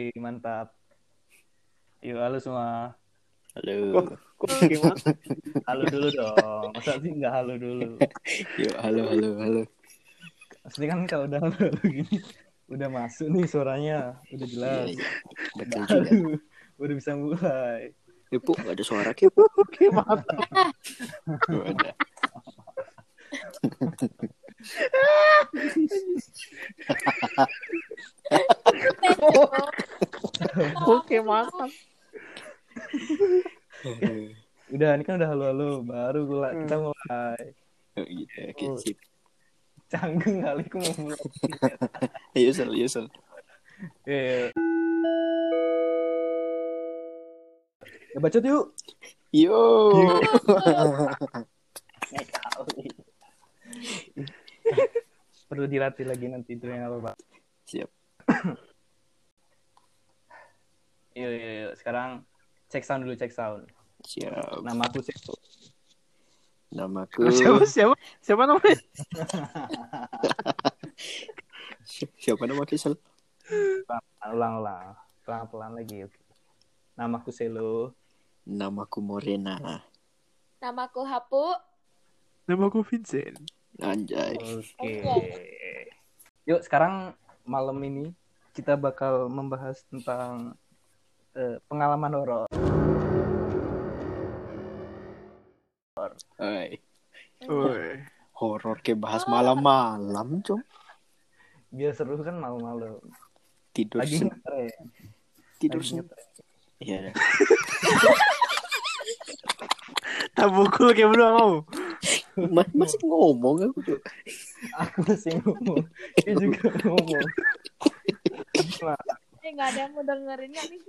Wih, mantap. Yuk, halo semua. Halo. Kok gimana? Halo dulu dong. Masa sih nggak halo dulu? Yuk, halo, halo, halo. Asli kan kalau udah halo, halo gini, udah masuk nih suaranya, udah Iya, jelas. iya. Betul juga. Aduh, udah bisa mulai. Eh, Pu, nggak ada suara, Kip. Oke, mantap. Nggak ada. Oke, mantap. Eh, Udah, ini kan udah halo-halo, baru gula kita mulai. Oh, gitu. Oke, Oh. sip. Canggung kali aku mau mulai. Ayo, Sel, ayo, Sel. Eh. Ya bacot yuk. Yo. Perlu dilatih lagi nanti itu yang apa, Pak? Siap. Yuk, yuk, yuk. Sekarang cek sound dulu, cek sound. Siap. Nama aku Seto. Namaku. Siapa siapa? Siapa namanya? Si- Siapa nama Sel? Ulang, ulang. Pelan-pelan lagi. Oke. Namaku Selo. Namaku Morena. Namaku Hapu. Nama aku Vincent. Anjay. Oke. Yuk, sekarang malam ini kita bakal membahas tentang eh, pengalaman horor. Hai. Horor kayak bahas malam-malam, Cong. Biar seru kan malam-malam. Tidur Lagi sen- ngetren. tidur Lagi. Iya. pukul kayak belum mau. Ma- masih ngomong aku, Cok. Aku masih ngomong. Dia juga ngomong. Eh nggak ada yang mau dengerin nggak nih?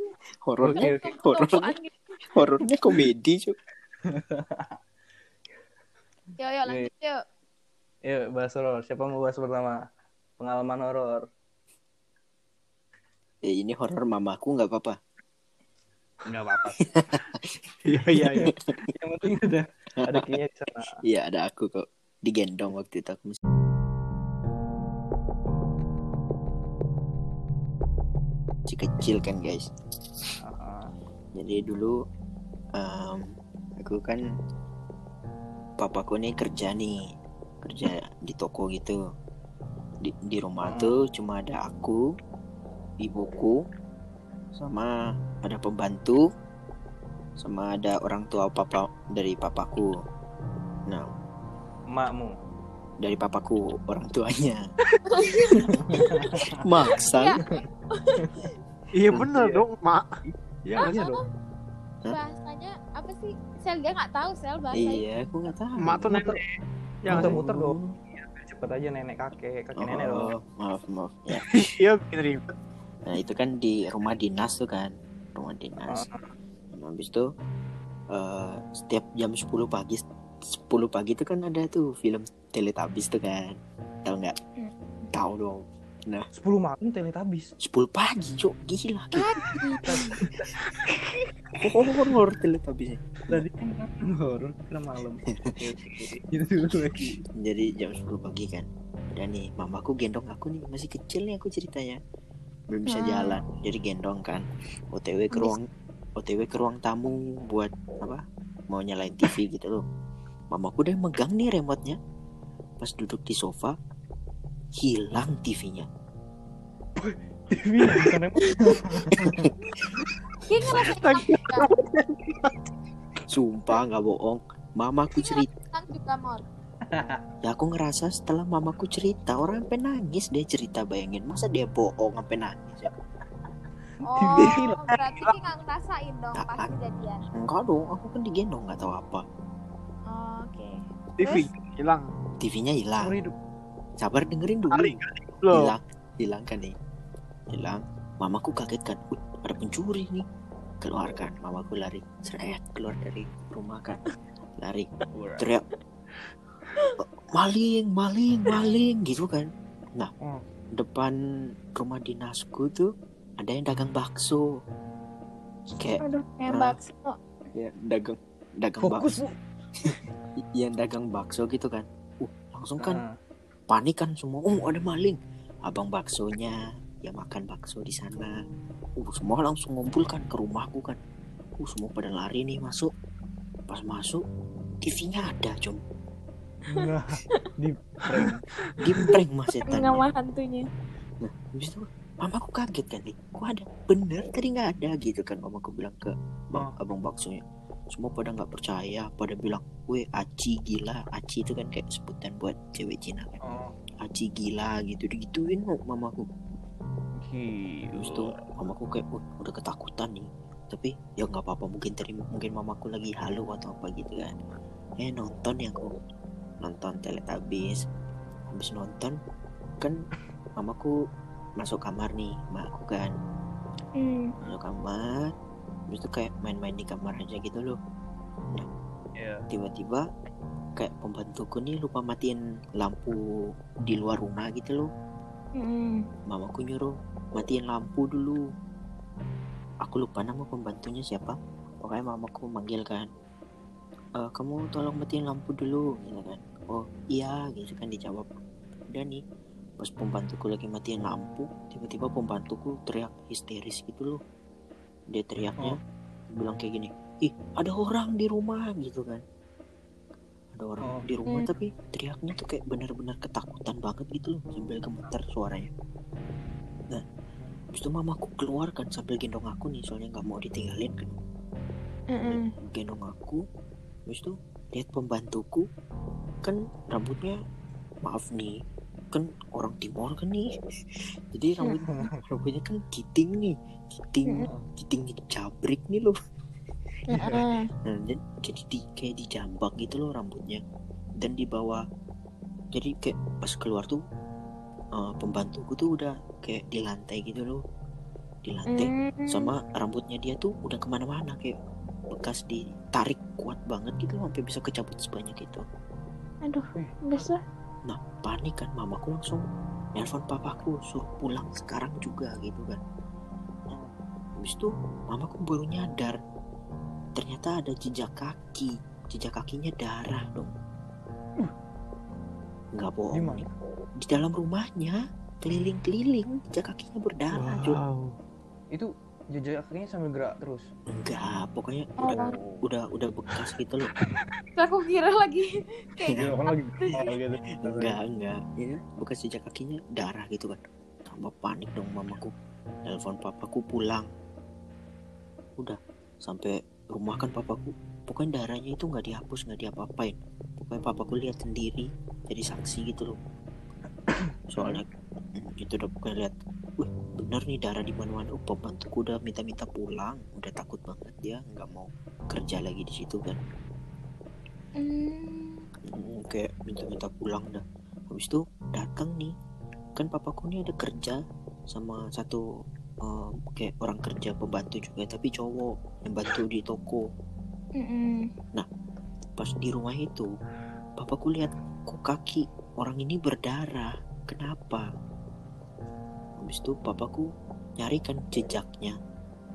Horornya, horornya, gitu. horornya komedi, Cok. Yuk yuk lanjut yuk. yuk bahas horor. Siapa mau bahas pertama? Pengalaman horor. Eh, ini horor mamaku nggak apa-apa. Enggak apa-apa. Iya iya iya. Yang penting ada ada kayaknya di sana. Iya, ada aku kok. Digendong waktu itu aku masih kecil kan, guys. Jadi dulu em, aku kan papaku nih kerja nih, kerja di toko gitu. Di, di rumah Hmm. tuh cuma ada aku, ibuku, sama ada pembantu, sama ada orang tua papa dari papaku. Nah, Emakmu. dari papaku orang tuanya. Maksa. Iya bener Iya. dong, Mak. Iya, iya dong. Bahasanya apa sih? Sel dia nggak tahu sel bahasa itu. Iya, aku nggak tahu. Mak tuh Muter, nenek. Ya, muter-muter dong. Iya, cepet aja nenek kakek, kakek nenek dong. Oh, maaf, maaf. Ya. Iya, bikin ribet. Nah itu kan di rumah dinas tuh kan Rumah dinas Nah, Habis itu eh, Setiap jam 10 pagi 10 pagi tuh kan ada tuh film Teletubbies tuh kan Tahu nggak? Hmm. Tahu dong 10 malam Teletubbies. 10 pagi cok. Gila. Horor Teletubbies Tadi kan horor kira malam. Lagi. Jadi jam 10 pagi kan. Udah nih mamaku gendong aku nih. Masih kecil nih aku ceritanya. Belum bisa Hmm. jalan. Jadi gendong kan. OTW ke Habis- ruang OTW ke ruang tamu Buat apa Mau nyalain TV gitu loh. Mamaku udah megang nih remote-nya. Pas duduk di sofa Hilang TV-nya TV bukan emang. Dia ngerasa Lagi- Sumpah nggak bohong Mamaku cerita hilang juga mor. Ya aku ngerasa setelah mamaku cerita Orang sampai nangis dia cerita bayangin Masa dia bohong sampai nangis ya Oh, berarti dia nggak ngerasain dong pas kejadian. Enggak dong aku kan digendong nggak tahu apa Oh, Oke. TV hilang. TV-nya hilang Seumur hidup. Sabar dengerin dulu. Hilang hilang kan nih. Hilang mamaku kaget kan "Wih, ada pencuri nih. Keluarkan mamaku lari. Seret keluar dari rumah kan. Lari teriak maling maling maling. Gitu kan. Nah Hmm. depan rumah dinasku tuh ada yang dagang bakso. Kayak Aduh, kayak Ah. bakso. ya dagang. dagang Fokus, bakso. Yang dagang bakso gitu kan. Uh langsung kan Ah, panik kan semua. Oh ada maling. Abang baksonya. Ya makan bakso di sana. Uh semua langsung ngumpul kan ke rumahku kan. Uh semua pada lari nih masuk. Pas masuk TV-nya ada cum Nah, di prank. di prank mas setan. Nama hantunya. nah habis itu mamaku kaget kan nih kok ada? Bener tadi nggak ada? Gitu kan mamaku bilang ke bang, abang baksonya semua pada nggak percaya pada bilang weh aci gila. Aci itu kan kayak sebutan buat cewek Cina kan. Oh, aci gila gitu digituin kok mamaku. Terus tuh mamaku kayak "Wah, udah ketakutan nih. Tapi ya nggak apa-apa mungkin tadi mungkin mamaku lagi halu atau apa gitu kan. Eh nonton ya aku nonton Teletubbies habis. Nonton kan mamaku masuk kamar nih makku kan. Hmm. masuk kamar habis itu kayak main-main di kamar aja gitu loh. Iya. tiba-tiba kayak pembantuku nih lupa matiin lampu di luar rumah gitu loh. Hmm. mamaku nyuruh matiin lampu dulu. Aku lupa nama pembantunya siapa. Pokoknya mamaku manggil kan. "Eh, kamu tolong matiin lampu dulu gitu kan. Oh iya gitu kan dijawab. Udah nih pas pembantuku lagi matiin lampu tiba-tiba pembantuku teriak histeris gitu loh dia teriaknya bilang kayak gini ih ada orang di rumah gitu kan. Ada orang Oh. di rumah Hmm. tapi teriaknya tuh kayak benar-benar ketakutan banget gitu loh sambil gemetar suaranya. Nah habis itu mamaku keluar kan sambil gendong aku nih soalnya nggak mau ditinggalin kan. Gendong aku habis itu lihat pembantuku kan rambutnya maaf nih kan orang timur kan nih. Jadi rambut rambutnya kan giting nih. Giting giting jabrik nih loh. Hmm. Nah, dan jadi di, kayak dijambak gitu loh rambutnya. Dan di bawah jadi kayak pas keluar tuh eh, pembantuku tuh udah kayak di lantai gitu loh. Di lantai. Hmm. sama rambutnya dia tuh udah ke mana-mana kayak bekas ditarik kuat banget gitu loh sampai bisa kecabut sebanyak itu. Aduh, bisa. Nah panik kan mamaku langsung nelpon papaku suruh pulang sekarang juga gitu kan nah, habis itu mamaku baru nyadar ternyata ada jejak kaki jejak kakinya darah dong nggak bohong nih. di dalam rumahnya keliling-keliling jejak kakinya berdarah. Wow. Itu jejak kakinya sambil gerak terus. enggak pokoknya Oh, udah udah udah bekas gitu loh. Aku kira lagi kayak kan lagi oh, gitu. enggak enggak. Ya bekas jejak kakinya darah gitu kan tambah panik dong mamaku. Telepon papaku pulang. Udah sampai rumah kan papaku. Pokoknya darahnya itu nggak dihapus nggak diapa-apain. Pokoknya papaku lihat sendiri jadi saksi gitu loh. Soalnya itu udah pokoknya lihat bener nih darah di mana-mana. Oh, pembantuku udah minta-minta pulang. Udah takut banget dia nggak mau kerja lagi di situ kan? Hmm. Hmm, kayak minta-minta pulang dah. Habis itu datang nih. Kan papaku nih ada kerja sama satu eh, kayak orang kerja pembantu juga tapi cowok yang bantu di toko. Hmm. pas di rumah itu papaku lihat kok kaki orang ini berdarah. Kenapa habis itu papaku nyari kan jejaknya.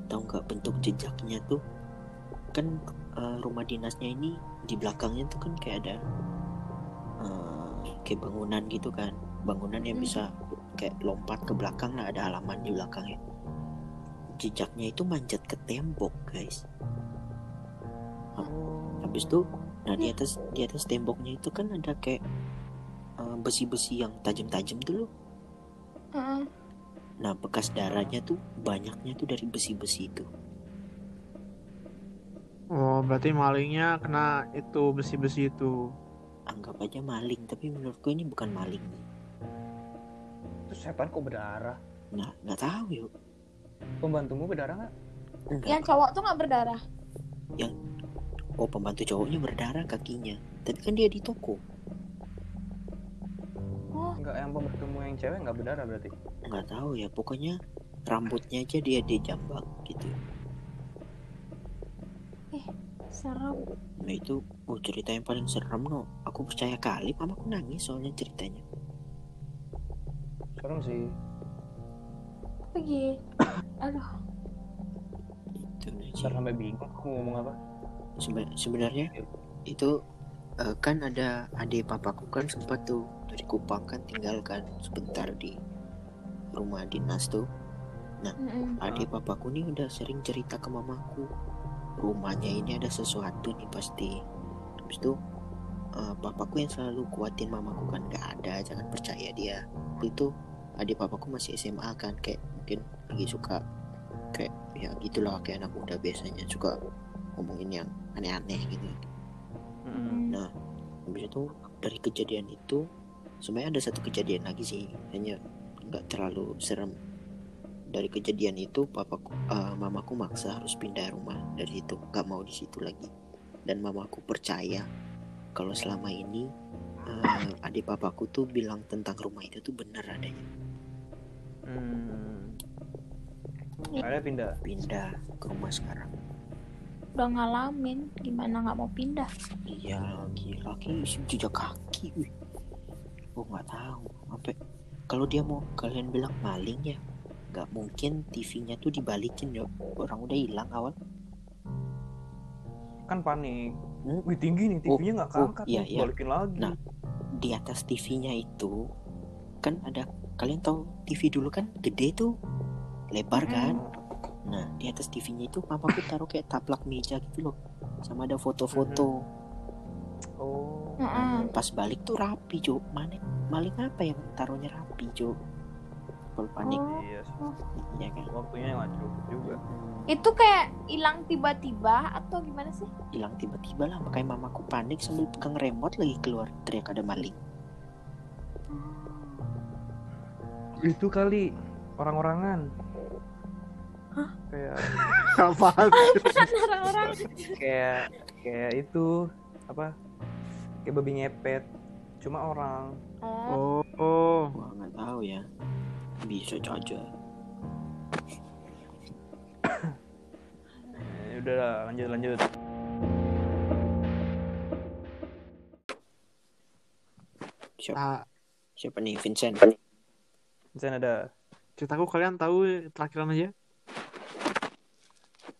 Tahu nggak bentuk jejaknya tuh? Kan eh, rumah dinasnya ini di belakangnya tuh kan kayak ada eh, kayak bangunan gitu kan. Bangunan yang Hmm. bisa kayak lompat ke belakang lah ada halaman di belakangnya. Jejaknya itu manjat ke tembok guys. Habis itu nah di atas di atas temboknya itu kan ada kayak eh, besi-besi yang tajam-tajam tuh loh. Hmm. Nah bekas darahnya tuh banyaknya tuh dari besi-besi itu Oh, berarti malingnya kena itu besi-besi itu. anggap aja maling tapi menurutku ini bukan maling Terus setan kok berdarah? nah nggak tahu yuk Pembantumu berdarah nggak? enggak Yang cowok tuh nggak berdarah. oh pembantu cowoknya berdarah kakinya tapi kan dia di toko Enggak, yang pembantumu yang cewek nggak berdarah berarti? nggak tahu ya pokoknya rambutnya aja dia dijambak gitu serem. nah itu oh cerita yang paling serem no aku percaya kali mamaku nangis soalnya ceritanya Serem sih. Pergi. Aduh. itu sampai bingung aku ngomong apa. Seben- sebenarnya itu eh, kan ada adik papaku kan sempat tuh dari Kupang kan tinggal kan sebentar di rumah dinas tuh Mm-mm. adik papaku nih udah sering cerita ke mamaku rumahnya ini ada sesuatu nih pasti habis itu eh, papaku yang selalu kuatin mamaku kan nggak ada jangan percaya dia itu adik papaku masih SMA kan kayak mungkin lagi suka kayak ya gitulah kayak anak muda biasanya suka ngomongin yang aneh-aneh gitu. Nah, habis itu dari kejadian itu sebenarnya ada satu kejadian lagi sih, hanya nggak terlalu serem. Dari kejadian itu papaku, eh, mamaku maksa harus pindah rumah dari situ, nggak mau di situ lagi. Dan mamaku percaya kalau selama ini eh, adik papaku tuh bilang tentang rumah itu tuh bener adanya. Hmm. Akhirnya pindah. Pindah ke rumah sekarang. Udah ngalamin, gimana nggak mau pindah? Iya, gila ki jejak kaki. Wih. Oh nggak tahu. Sampai kalau dia mau kalian bilang maling ya, nggak mungkin TV-nya tuh dibalikin ya. Orang udah hilang awal. Kan panik. Hmm? Wih tinggi nih, TV-nya nggak oh, keangkat iya, nih, iya. balikin lagi. Nah. Di atas TV-nya itu kan ada kalian tahu TV dulu kan gede tuh, lebar kan. Nah di atas TV-nya itu papaku taruh kayak taplak meja gitu loh, sama ada foto-foto. Oh. Heeh. Pas balik tuh rapi cuk. Mana maling apa yang taruhnya rapi cuk? Kalau panik, Oh. Iya, sih. ya kan. waktunya cukup juga. Itu kayak hilang tiba-tiba atau gimana sih? hilang tiba-tiba lah makanya mamaku panik sambil pegang remote lagi keluar teriak ada maling Itu kali orang-orangan. Hah? Kayak Apaan? Orang-orang. kayak kayak itu apa? Kayak babi ngepet. Cuma orang. Oh. Oh, oh. wah nggak tahu ya bisa aja Eh, udah lah, lanjut lanjut. siapa Nah, siapa nih Vincent Misalnya ada ceritaku kalian tahu terakhiran aja.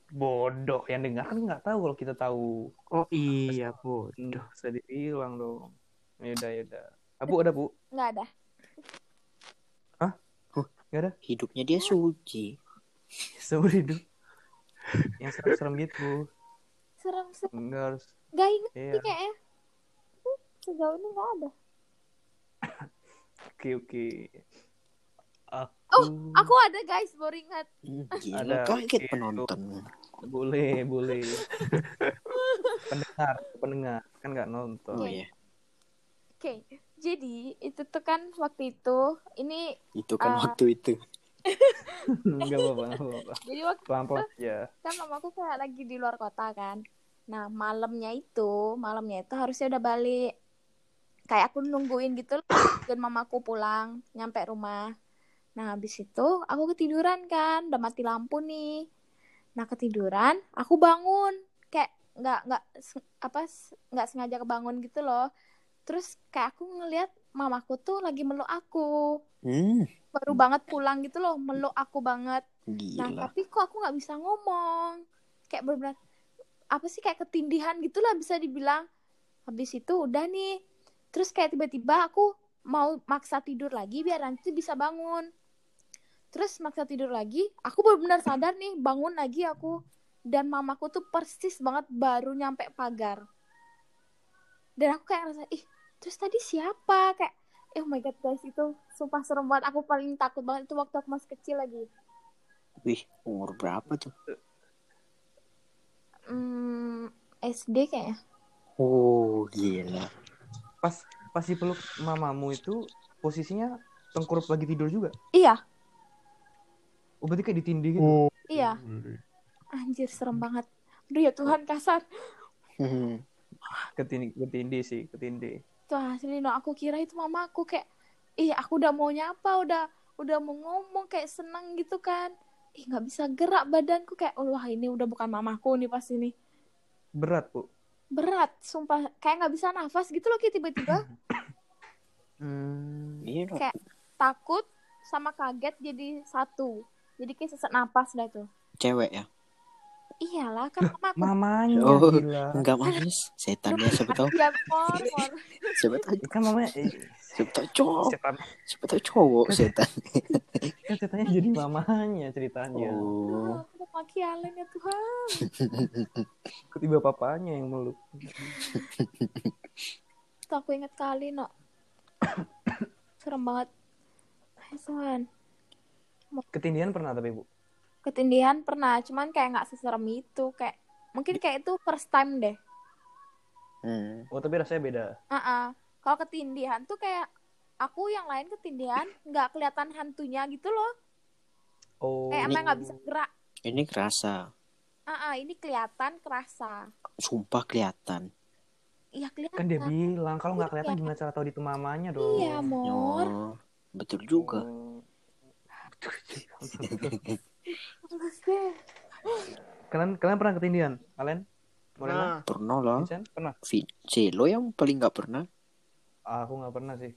Bodoh yang dengar kan nggak tahu kalau kita tahu. Oh iya, bodoh. Bisa dibilang dong. Yaudah, yaudah. Abu ada, Bu? Nggak ada. hidupnya dia suci Seumur hidup. Yang serem-serem gitu. Serem sih. Enggak harus. Gak inget Iya. sih kayaknya. Hmm, Sejauh ini nggak ada. Oke, oke. Aku... Oh, Aku ada guys, baru ingat. Hmm, gila Ada kaget gitu. penonton Boleh, boleh. pendengar, pendengar. Kan nggak nonton. oh ya Oke, jadi itu tuh kan waktu itu ini itu kan Ah. waktu itu Enggak apa-apa, jadi waktu Pelan-pelan aja. kan mamaku kayak lagi di luar kota kan. Nah malamnya itu, malamnya itu harusnya udah balik. Kayak aku nungguin gitu loh, dan mamaku pulang, nyampe rumah. Nah habis itu aku ketiduran kan, udah mati lampu nih. Nah ketiduran, aku bangun, kayak nggak nggak apa nggak sengaja kebangun gitu loh. Terus kayak aku ngelihat mamaku tuh lagi meluk aku, hmm, baru banget pulang gitu loh, meluk aku banget. Nah, gila tapi kok aku nggak bisa ngomong. Kayak benar apa sih kayak ketindihan gitulah bisa dibilang. Habis itu udah nih. Terus kayak tiba-tiba aku mau maksa tidur lagi biar nanti bisa bangun. Terus maksa tidur lagi, aku benar-benar sadar nih, bangun lagi aku. Dan mamaku tuh persis banget baru nyampe pagar. Dan aku kayak ngerasa, ih, terus tadi siapa? Kayak, eh, oh my god guys, itu sumpah serem banget. Aku paling takut banget itu waktu aku masih kecil lagi. wih umur berapa tuh Hmm, SD kayaknya. oh gila Pas pas dipeluk mamamu itu posisinya tengkurup lagi tidur juga. Iya, Oh, berarti kayak ditindih gitu. Oh. iya. Anjir, serem banget. Aduh ya Tuhan, kasar. Hmm, Ketindih, ketindih sih, ketindih. Tuh asli no, aku kira itu mama aku kayak, ih aku udah mau nyapa, udah udah mau ngomong kayak seneng gitu kan. Ih nggak bisa gerak badanku kayak, oh, wah ini udah bukan mamaku nih pas ini. Berat, Bu. Berat, sumpah. Kayak nggak bisa nafas gitu loh, kayak tiba-tiba Hmm. iya kayak takut sama kaget jadi satu. Jadi kayak sesak napas dah tuh. cewek ya Iyalah kan mama aku Mamanya Oh, gila. Enggak manis. Setannya siapa tahu. mor. Siapa tahu. Ya kan mamanya eh, Siapa tahu cowok. setan Siapa tahu cowok setan. kan ceritanya jadi mamanya ceritanya. Oh. Aku mau maki Alen ya Tuhan. Ketiba papanya yang meluk. Tuh aku inget kali no. Serem banget. Tuhan. Ketindihan pernah tapi bu. Ketindihan pernah, cuman kayak nggak seserem itu. Kayak mungkin kayak itu first time deh. Hmm. Oh tapi rasanya beda. Ah, Kalau ketindihan tuh kayak aku yang lain ketindihan nggak kelihatan hantunya gitu loh. Oh. Kayak emang nggak bisa gerak. Ini kerasa. Ah, ini kelihatan kerasa. Sumpah kelihatan. Iya kelihatan. Kan dia bilang kalau nggak kelihatan gimana cara tahu itu mamanya dong. Iya, Mor. Oh, betul juga. Oh. Kalian kalian pernah ketindihan? Kalian? Morena? Nah, Pernah lah. Vincent? Pernah? Celo yang paling nggak pernah. Ah, aku nggak pernah sih.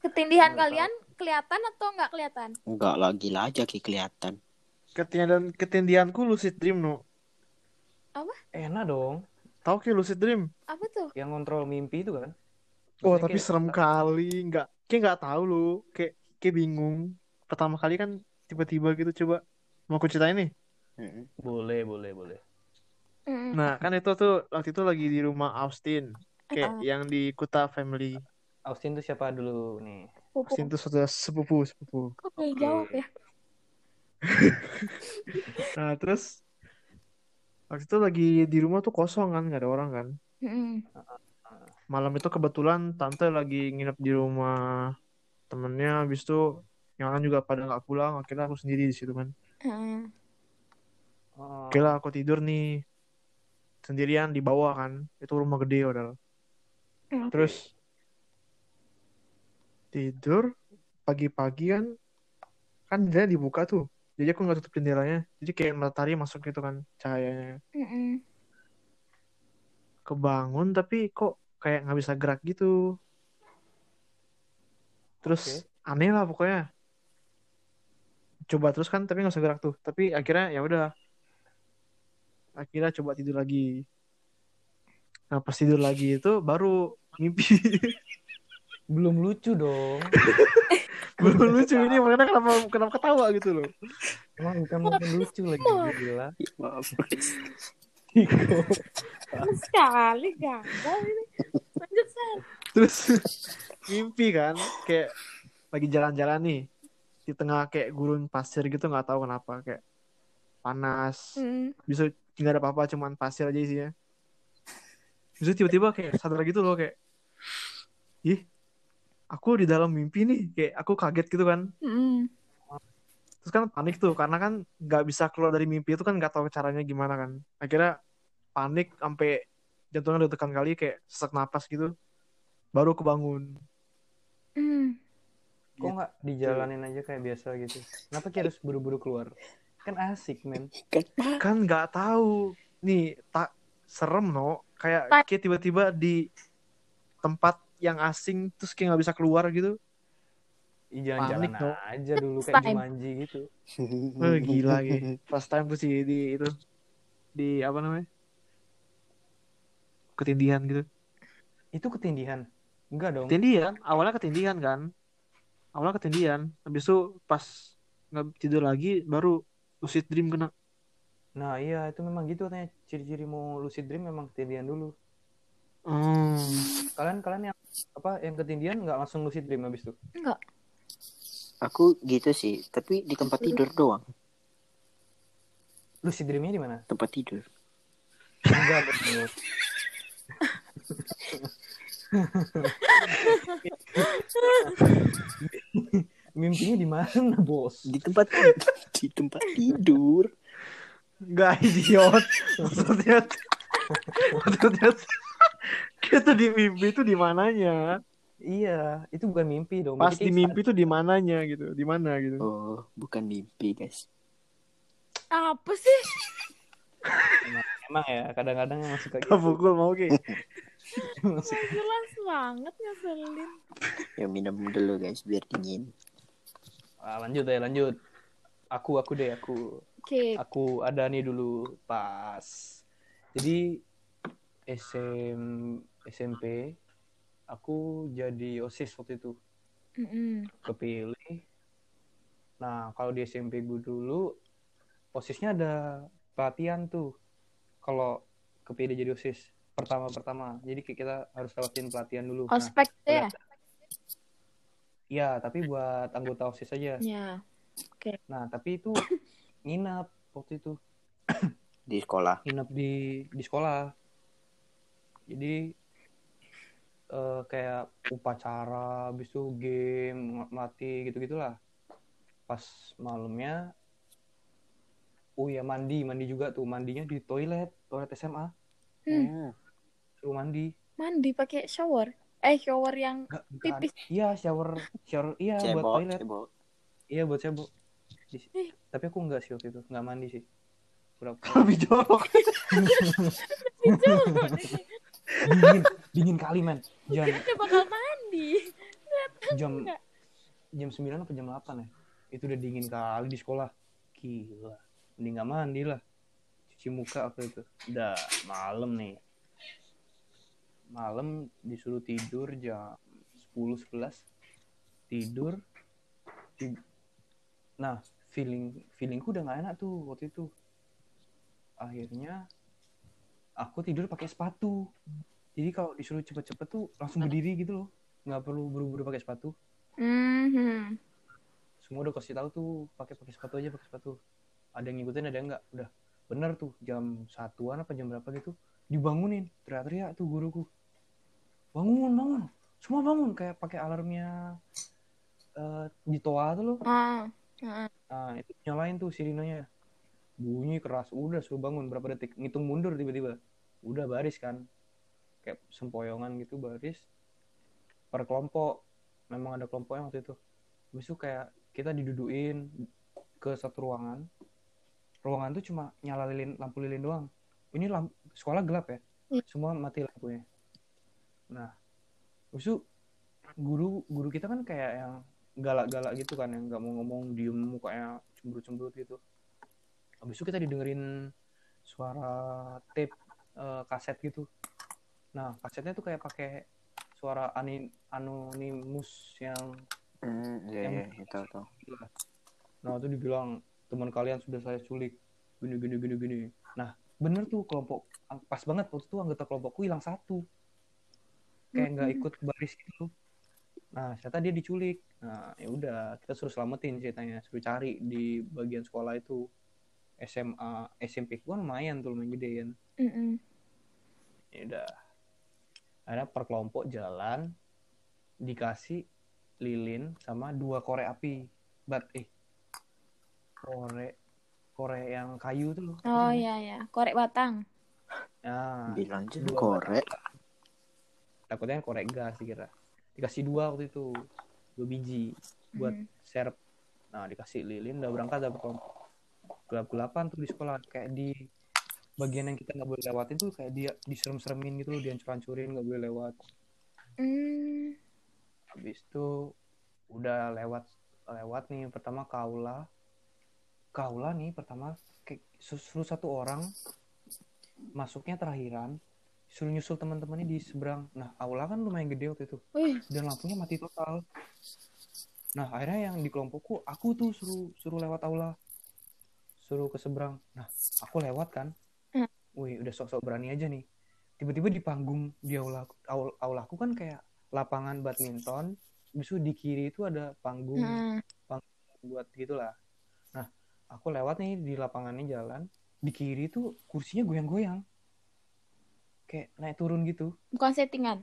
Ketindihan Nggak kalian kelihatan atau nggak kelihatan? Enggak lagi lah aja kayak kelihatan. ketindihan ketindihanku lucid dream no. Enak dong. Tahu kayak lucid dream? Apa tuh? Yang kontrol mimpi itu kan? Oh, Maksudnya tapi kayak- serem kali. Nggak, kayak nggak tahu lu. Kayak kayak bingung. Pertama kali kan tiba-tiba gitu coba. Mau aku ceritain nih. Boleh, boleh, boleh. Nah, kan itu tuh waktu itu lagi di rumah Austin. Kayak yang di Kuta Family. Austin tuh siapa dulu nih? pupuk. Austin tuh saudara sepupu, sepupu. Kok boleh jawab ya? Nah, terus waktu itu lagi di rumah tuh kosong kan, nggak ada orang kan. Mm, Malam itu kebetulan tante lagi nginep di rumah temennya, habis itu yang lain juga pada nggak pulang, akhirnya aku sendiri di situ kan. mm, Oh, Oke lah, aku tidur nih. Sendirian di bawah kan, itu rumah gede padahal. mm. Terus tidur. Pagi-pagi kan, kan jendela dibuka tuh, jadi aku nggak tutup jendelanya, jadi kayak matahari masuk gitu kan cahayanya. Mm-mm. kebangun tapi kok kayak nggak bisa gerak gitu. Terus aneh lah pokoknya coba terus kan tapi nggak bisa gerak tuh. Tapi akhirnya ya udah. Akhirnya coba tidur lagi. Nah pas tidur lagi itu baru mimpi. Belum lucu dong. belum lucu ini makanya kenapa kenapa ketawa gitu loh. Emang bukan bukan lucu lagi gila. Maaf. Sekali gagal ini. Lanjut, terus mimpi kan kayak lagi jalan-jalan nih di tengah kayak gurun pasir gitu nggak tahu kenapa kayak panas Mm. bisa nggak ada apa-apa cuman pasir aja isinya bisa tiba-tiba kayak sadar gitu loh kayak ih aku di dalam mimpi nih kayak aku kaget gitu kan Mm. terus kan panik tuh karena kan nggak bisa keluar dari mimpi itu kan nggak tahu caranya gimana kan akhirnya panik sampai jantungnya udah tekan kali kayak sesak napas gitu baru kebangun Mm. Kok nggak dijalanin aja kayak biasa gitu? Kenapa kayak harus buru-buru keluar? Kan asik, men. Kan kan nggak tahu nih tak serem no kayak kayak tiba-tiba di tempat yang asing terus kayak nggak bisa keluar gitu Ih, jalan-jalan no. aja dulu kayak. Jumanji gitu. Oh, gila gitu. First time sih di itu di apa namanya? Ketindihan gitu. Itu ketindihan. Enggak dong. Ketindihan, awalnya ketindihan kan. Awalnya ketindihan, habis itu pas nggak tidur lagi baru lucid dream kena. Nah, iya itu memang gitu katanya. Ciri-ciri mau lucid dream memang ketindihan dulu. Hmm. Kalian kalian yang apa yang ketindihan nggak langsung lucid dream habis itu? Enggak. Aku gitu sih, tapi di tempat tidur doang. Lucid dreamnya di mana? Tempat tidur. Enggak. Mimpinya di mana, Bos? Di tempat di tempat tidur. Gak idiot. Maksudnya maksudnya kita di mimpi itu di mananya? Iya, itu bukan mimpi dong. Pas di mimpi itu di mananya gitu, di mana gitu. Oh, bukan mimpi, guys. Apa sih? Emang ya, kadang-kadang emang suka Kita gitu. pukul mau ki. Jelas banget ngeselin. Ya minum dulu, guys, biar dingin. Ah, lanjut ya, lanjut. Aku, aku deh, aku. Oke. aku ada nih dulu pas jadi SM SMP aku jadi osis waktu itu Mm-mm. kepilih nah kalau di SMP gue dulu osisnya ada pelatihan tuh kalau kepilih jadi osis pertama pertama. Jadi kayak kita harus lewatin pelatihan dulu. Nah Ospek tuh ya? ya tapi buat anggota osis aja. Ya. nah tapi itu nginap waktu itu. Di sekolah. Nginep di di sekolah. Jadi eh, kayak upacara habis itu game mati gitu gitulah pas malamnya oh ya mandi. Mandi juga tuh. Mandinya di toilet toilet SMA Hmm. Suruh mandi Mandi pakai shower. Eh, shower yang bukan. Pipis. iya shower shower iya buat cebok toilet cebok iya buat cebok Di- Eh. tapi aku enggak sih waktu itu enggak mandi sih berapa Lebih jorok. dingin dingin kali men jam Dia bakal mandi. jam Enggak. jam 9 apa jam 8 ya itu udah dingin kali di sekolah gila mending nggak mandi lah cuci muka waktu itu udah malam nih malam disuruh tidur jam 10 11 tidur Ti- nah feeling feelingku udah nggak enak tuh waktu itu. Akhirnya aku tidur pakai sepatu. Jadi kalau disuruh cepet-cepet tuh langsung berdiri gitu loh. Nggak perlu buru-buru pakai sepatu. Mhm. semua udah kasih tahu tuh pakai pakai sepatu aja pakai sepatu. Ada yang ngikutin ada yang enggak udah bener tuh jam satuan apa jam berapa gitu dibangunin. Teriak-teriak tuh guruku bangun bangun. Semua bangun kayak pakai alarmnya eh, di toa tuh loh. Ah. ah. nah itu nyalain tuh sirinenya bunyi keras. Udah suruh bangun. Berapa detik? Ngitung mundur tiba-tiba. Udah baris kan. Kayak sempoyongan gitu baris. Per kelompok. Memang ada kelompoknya waktu itu. Habis itu kayak kita diduduin ke satu ruangan. Ruangan tuh cuma nyala lilin lampu lilin doang. Ini lampu sekolah gelap ya? Iya. semua mati lampunya nah itu guru guru kita kan kayak yang galak-galak gitu kan yang nggak mau ngomong diem mukanya cemberut-cemberut gitu. Habis itu kita didengerin suara tape eh, kaset gitu. Nah kasetnya tuh kayak pakai suara ani anonimus yang Hmm, iya Yang- iya, tahu tahu. Nah itu dibilang teman kalian sudah saya culik. Gini gini gini gini. Nah bener tuh kelompok pas banget waktu itu anggota kelompokku hilang satu kayak nggak ikut baris gitu. Nah ternyata dia diculik. Nah ya udah kita suruh selamatin ceritanya suruh cari di bagian sekolah itu. SMA SMP kan lumayan tuh lumayan gede kan Mm-mm. ya udah. Akhirnya per kelompok jalan dikasih lilin sama dua korek api. Bat eh korek korek yang kayu tuh. Loh Oh iya ya, korek batang. nah dua korek takutnya korek gas dikira. Dikasih dua waktu itu dua biji buat Hmm. serep nah dikasih lilin udah berangkat dapet kelompok gelap gelapan tuh di sekolah. Kayak di bagian yang kita nggak boleh lewatin tuh kayak dia diserem-seremin gitu loh dihancur hancurin nggak boleh lewat. Hmm. habis itu udah lewat lewat nih pertama kaula. Kaula nih pertama kayak suruh satu orang masuknya terakhiran suruh nyusul teman-temannya di seberang. Nah aula kan lumayan gede waktu itu. Wih, dan lampunya mati total. Nah akhirnya yang di kelompokku aku tuh suruh suruh lewat aula. Suruh ke seberang. Nah aku lewat kan. Hmm. wih udah sok-sok berani aja nih. Tiba-tiba di panggung di aula aula aulaku kan kayak lapangan badminton. Bisu di kiri itu ada panggung. Nah, buat gitulah. Nah aku lewat nih di lapangannya jalan. Di kiri tuh kursinya goyang-goyang kayak naik turun gitu. Bukan settingan.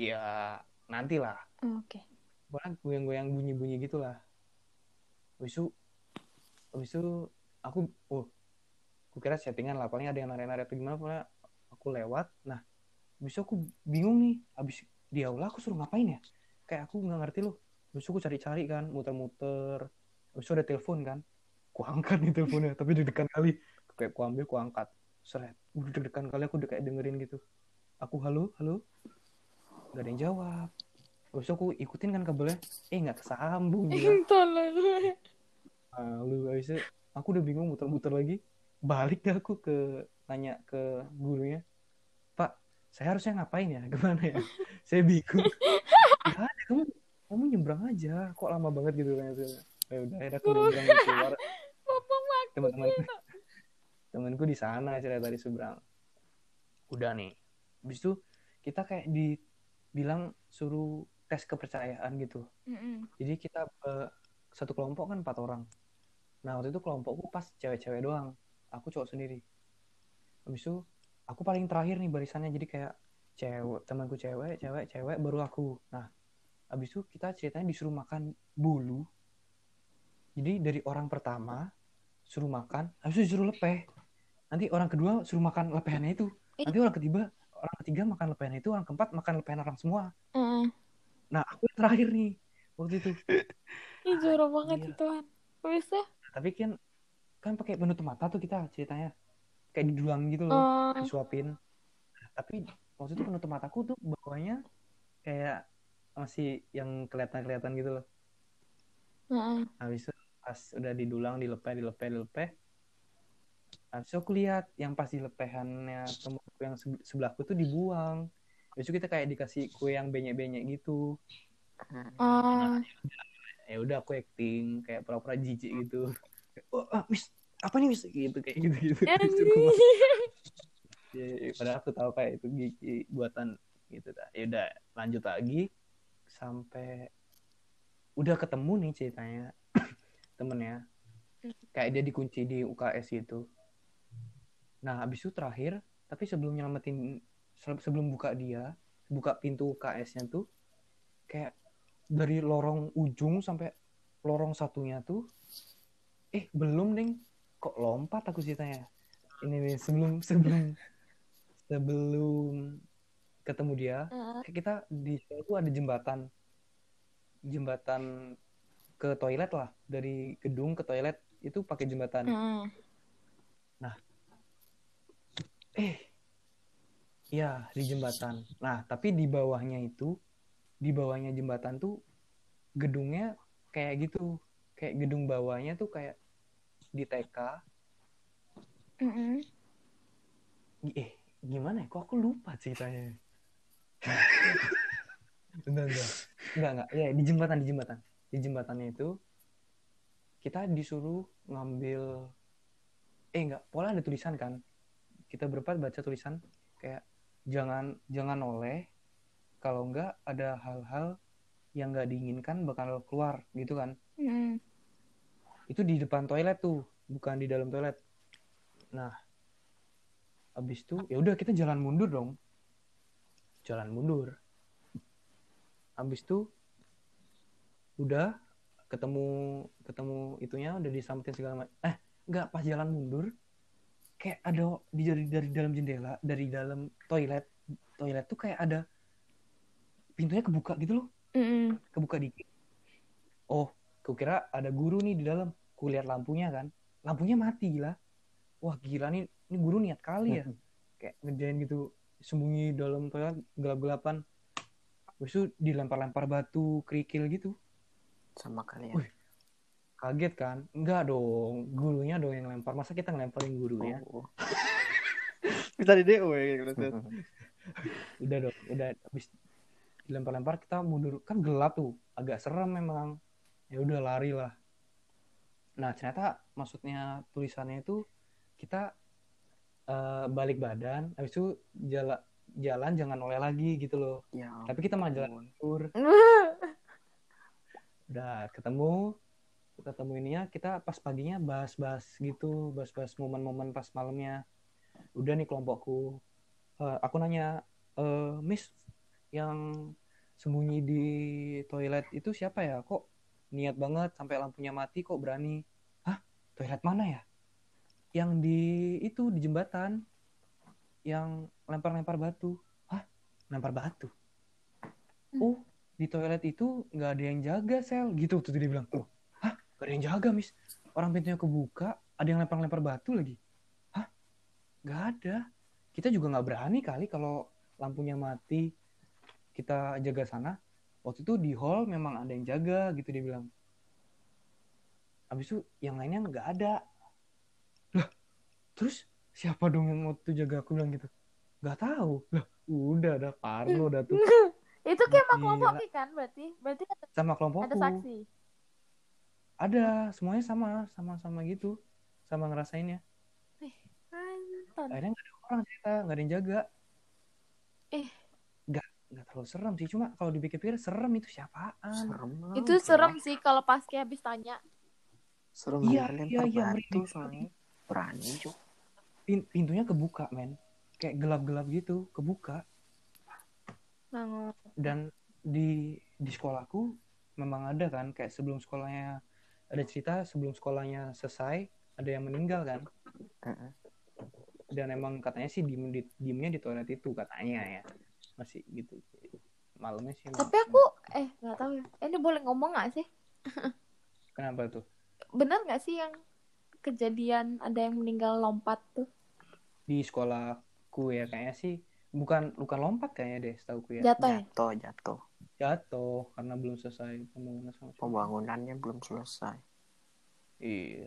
ya nanti lah Oh, Oke. pokoknya goyang-goyang bunyi-bunyi gitulah. Habis itu habis itu aku oh aku kira settingan lah. Paling ada yang nari-nari atau gimana pokoknya aku lewat. Nah habis itu aku bingung nih. Habis di aula aku suruh ngapain ya? Kayak aku nggak ngerti loh. Habis itu aku cari-cari kan muter-muter. Habis itu ada telepon kan. Aku angkat nih teleponnya tapi deg-degan kali kayak aku ambil aku angkat. Seret. Udah deg-degan kali aku udah kayak dengerin gitu. Aku halo halo. Nggak ada yang jawab. Itu aku ikutin kan kabelnya, eh nggak kesambung gila. Tolong. Nah, lu habis itu aku udah bingung muter-muter lagi. Balik deh aku ke nanya ke gurunya. Pak saya harusnya ngapain ya? Gimana ya? Saya bingung. Gak ada kamu kamu nyebrang aja. Kok lama banget gitu kan? Ya udah akhirnya aku nyebrang di keluar Bapak temanku di sana cerita tadi seberang. Udah nih. Habis itu kita kayak dibilang suruh tes kepercayaan gitu. Mm-mm. jadi kita eh, satu kelompok kan empat orang. Nah waktu itu kelompokku pas cewek-cewek doang. Aku cowok sendiri. Habis itu aku paling terakhir nih barisannya. Jadi kayak cewek temanku cewek cewek cewek baru aku. Nah habis itu kita ceritanya disuruh makan bulu. Jadi dari orang pertama suruh makan habis itu disuruh lepeh nanti orang kedua suruh makan lepehannya itu Ih. nanti orang ketiga orang ketiga makan lepehan itu orang keempat makan lepehan orang semua Heeh. nah aku yang terakhir nih waktu itu Ih, jorok banget Iya. itu Tuhan. Bisa? tapi kan kan pakai penutup mata tuh kita ceritanya kayak didulang gitu loh Oh, disuapin tapi waktu itu penutup mataku tuh bawahnya kayak masih yang kelihatan-kelihatan gitu loh heeh. habis itu pas udah didulang dilepeh dilepeh dilepeh habis itu aku lihat yang pas dilepehannya temanku yang sebe- sebelahku tuh dibuang. Habis itu kita kayak dikasih kue yang benyek-benyek gitu. Oh, ya udah aku acting kayak pura-pura jijik gitu. Oh ah, mis apa nih mis gitu kayak gitu gitu. Ya, ya, padahal aku tahu kayak itu gigi buatan gitu dah. Ya udah lanjut lagi. Sampai udah ketemu nih ceritanya temennya. Kayak dia dikunci di UKS gitu nah habis itu terakhir tapi sebelum nyelamatin se- sebelum buka dia buka pintu UKS-nya tuh kayak dari lorong ujung sampai lorong satunya tuh eh belum ding. Kok lompat aku ceritanya? Ini nih sebelum sebelum sebelum ketemu dia kita di tuh ada jembatan jembatan ke toilet lah. Dari gedung ke toilet itu pakai jembatan. Heeh. Eh iya di jembatan. Nah tapi di bawahnya itu di bawahnya jembatan tuh gedungnya kayak gitu. Kayak gedung bawahnya tuh kayak di TK Heeh. eh gimana ya? Kok aku lupa ceritanya? Bentar, bentar. enggak enggak. Ya di jembatan di jembatan. Di jembatannya itu kita disuruh ngambil eh enggak. Pola ada tulisan kan kita berempat baca tulisan kayak jangan jangan oleh kalau enggak ada hal-hal yang enggak diinginkan bakal keluar gitu kan. Heeh. itu di depan toilet tuh bukan di dalam toilet. Nah habis itu ya udah kita jalan mundur dong. Jalan mundur. Habis itu udah ketemu ketemu itunya udah disampetin segala macam eh nggak pas jalan mundur kayak ada di dari dari dalam jendela dari dalam toilet toilet tuh kayak ada pintunya kebuka gitu loh Heeh. kebuka dikit. Oh, kukira ada guru nih di dalam. Kulihat lampunya kan. Lampunya mati gila. Wah gila nih, ini guru niat kali ya. Kayak ngerjain gitu, sembunyi dalam toilet gelap-gelapan. Terus itu dilempar-lempar batu, kerikil gitu. sama kalian Wih. Kaget kan? Enggak dong, gurunya dong yang lempar. Masa kita ngelemparin gurunya? Oh. Bisa di DO ya gitu. Udah dong, udah habis dilempar-lempar kita mundur. Kan gelap tuh, agak serem memang. Ya udah lari lah. Nah, ternyata maksudnya tulisannya itu kita eh, balik badan, habis itu jalan jalan jangan oleh lagi gitu loh. ya Tapi kita malah jalan mundur. Udah ketemu, ketemu ininya kita pas paginya bahas-bahas gitu, bahas-bahas momen-momen pas malamnya. Udah nih kelompokku. Eh, aku nanya, eh, Miss, yang sembunyi di toilet itu siapa ya? Kok niat banget sampai lampunya mati kok berani? Hah? Toilet mana ya? Yang di itu di jembatan. Yang lempar-lempar batu. Hah? Lempar batu? Oh, di toilet itu nggak ada yang jaga sel gitu tuh dia bilang oh nggak ada yang jaga mis orang pintunya kebuka ada yang lempar-lempar batu lagi. Hah? Nggak ada. Kita juga nggak berani kali kalau lampunya mati. Kita jaga sana. Waktu itu di hall memang ada yang jaga gitu dia bilang. Habis itu yang lainnya nggak ada. Lah. Terus siapa dong yang mau tuh jaga? Aku bilang gitu. Nggak tahu. Lah. Udah ada Parno udah tuh. Itu kayak sama kelompok kan berarti? Berarti ada, sama kelompokku. ada saksi. Ada semuanya sama sama sama gitu sama ngerasainnya Anton. akhirnya nggak ada orang cerita nggak ada yang jaga Eh. nggak nggak terlalu serem sih cuma kalau dipikir-pikir serem itu siapaan serem lah, Itu serem sih kalau pas kayak habis tanya. serem Iya, iya, iya, merinding. soalnya berani cuk Pin- pintunya kebuka men kayak gelap-gelap gitu kebuka Bangun. dan di di sekolahku memang ada kan kayak sebelum sekolahnya ada cerita sebelum sekolahnya selesai ada yang meninggal kan Heeh. dan emang katanya sih diem di, diemnya di toilet itu katanya ya masih gitu malamnya sih Tapi aku eh nggak tahu ya. Eh, Ini boleh ngomong nggak sih? kenapa tuh Bener nggak sih yang kejadian ada yang meninggal lompat tuh? di sekolahku ya kayaknya sih bukan bukan lompat kayaknya deh setahu ya Jatuh ya? jatuh jatuh jatuh karena belum selesai pembangunan sama pembangunannya belum selesai iya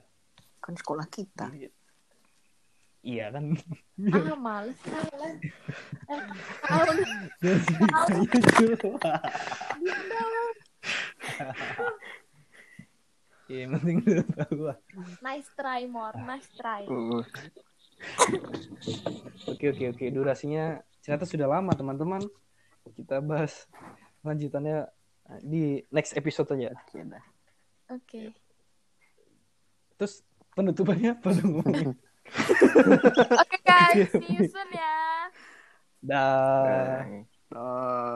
kan sekolah kita Iya. iya kan Ah, males kalian. Eh. Iya, yang penting udah tahu lah. Nice try, more. Nice try. Oke, oke, oke. Durasinya ternyata sudah lama, teman-teman. Kita bahas lanjutannya di next episode aja. oke dah Oke. Terus penutupannya apa dong? Oke guys, see you soon ya. Dah. Bye.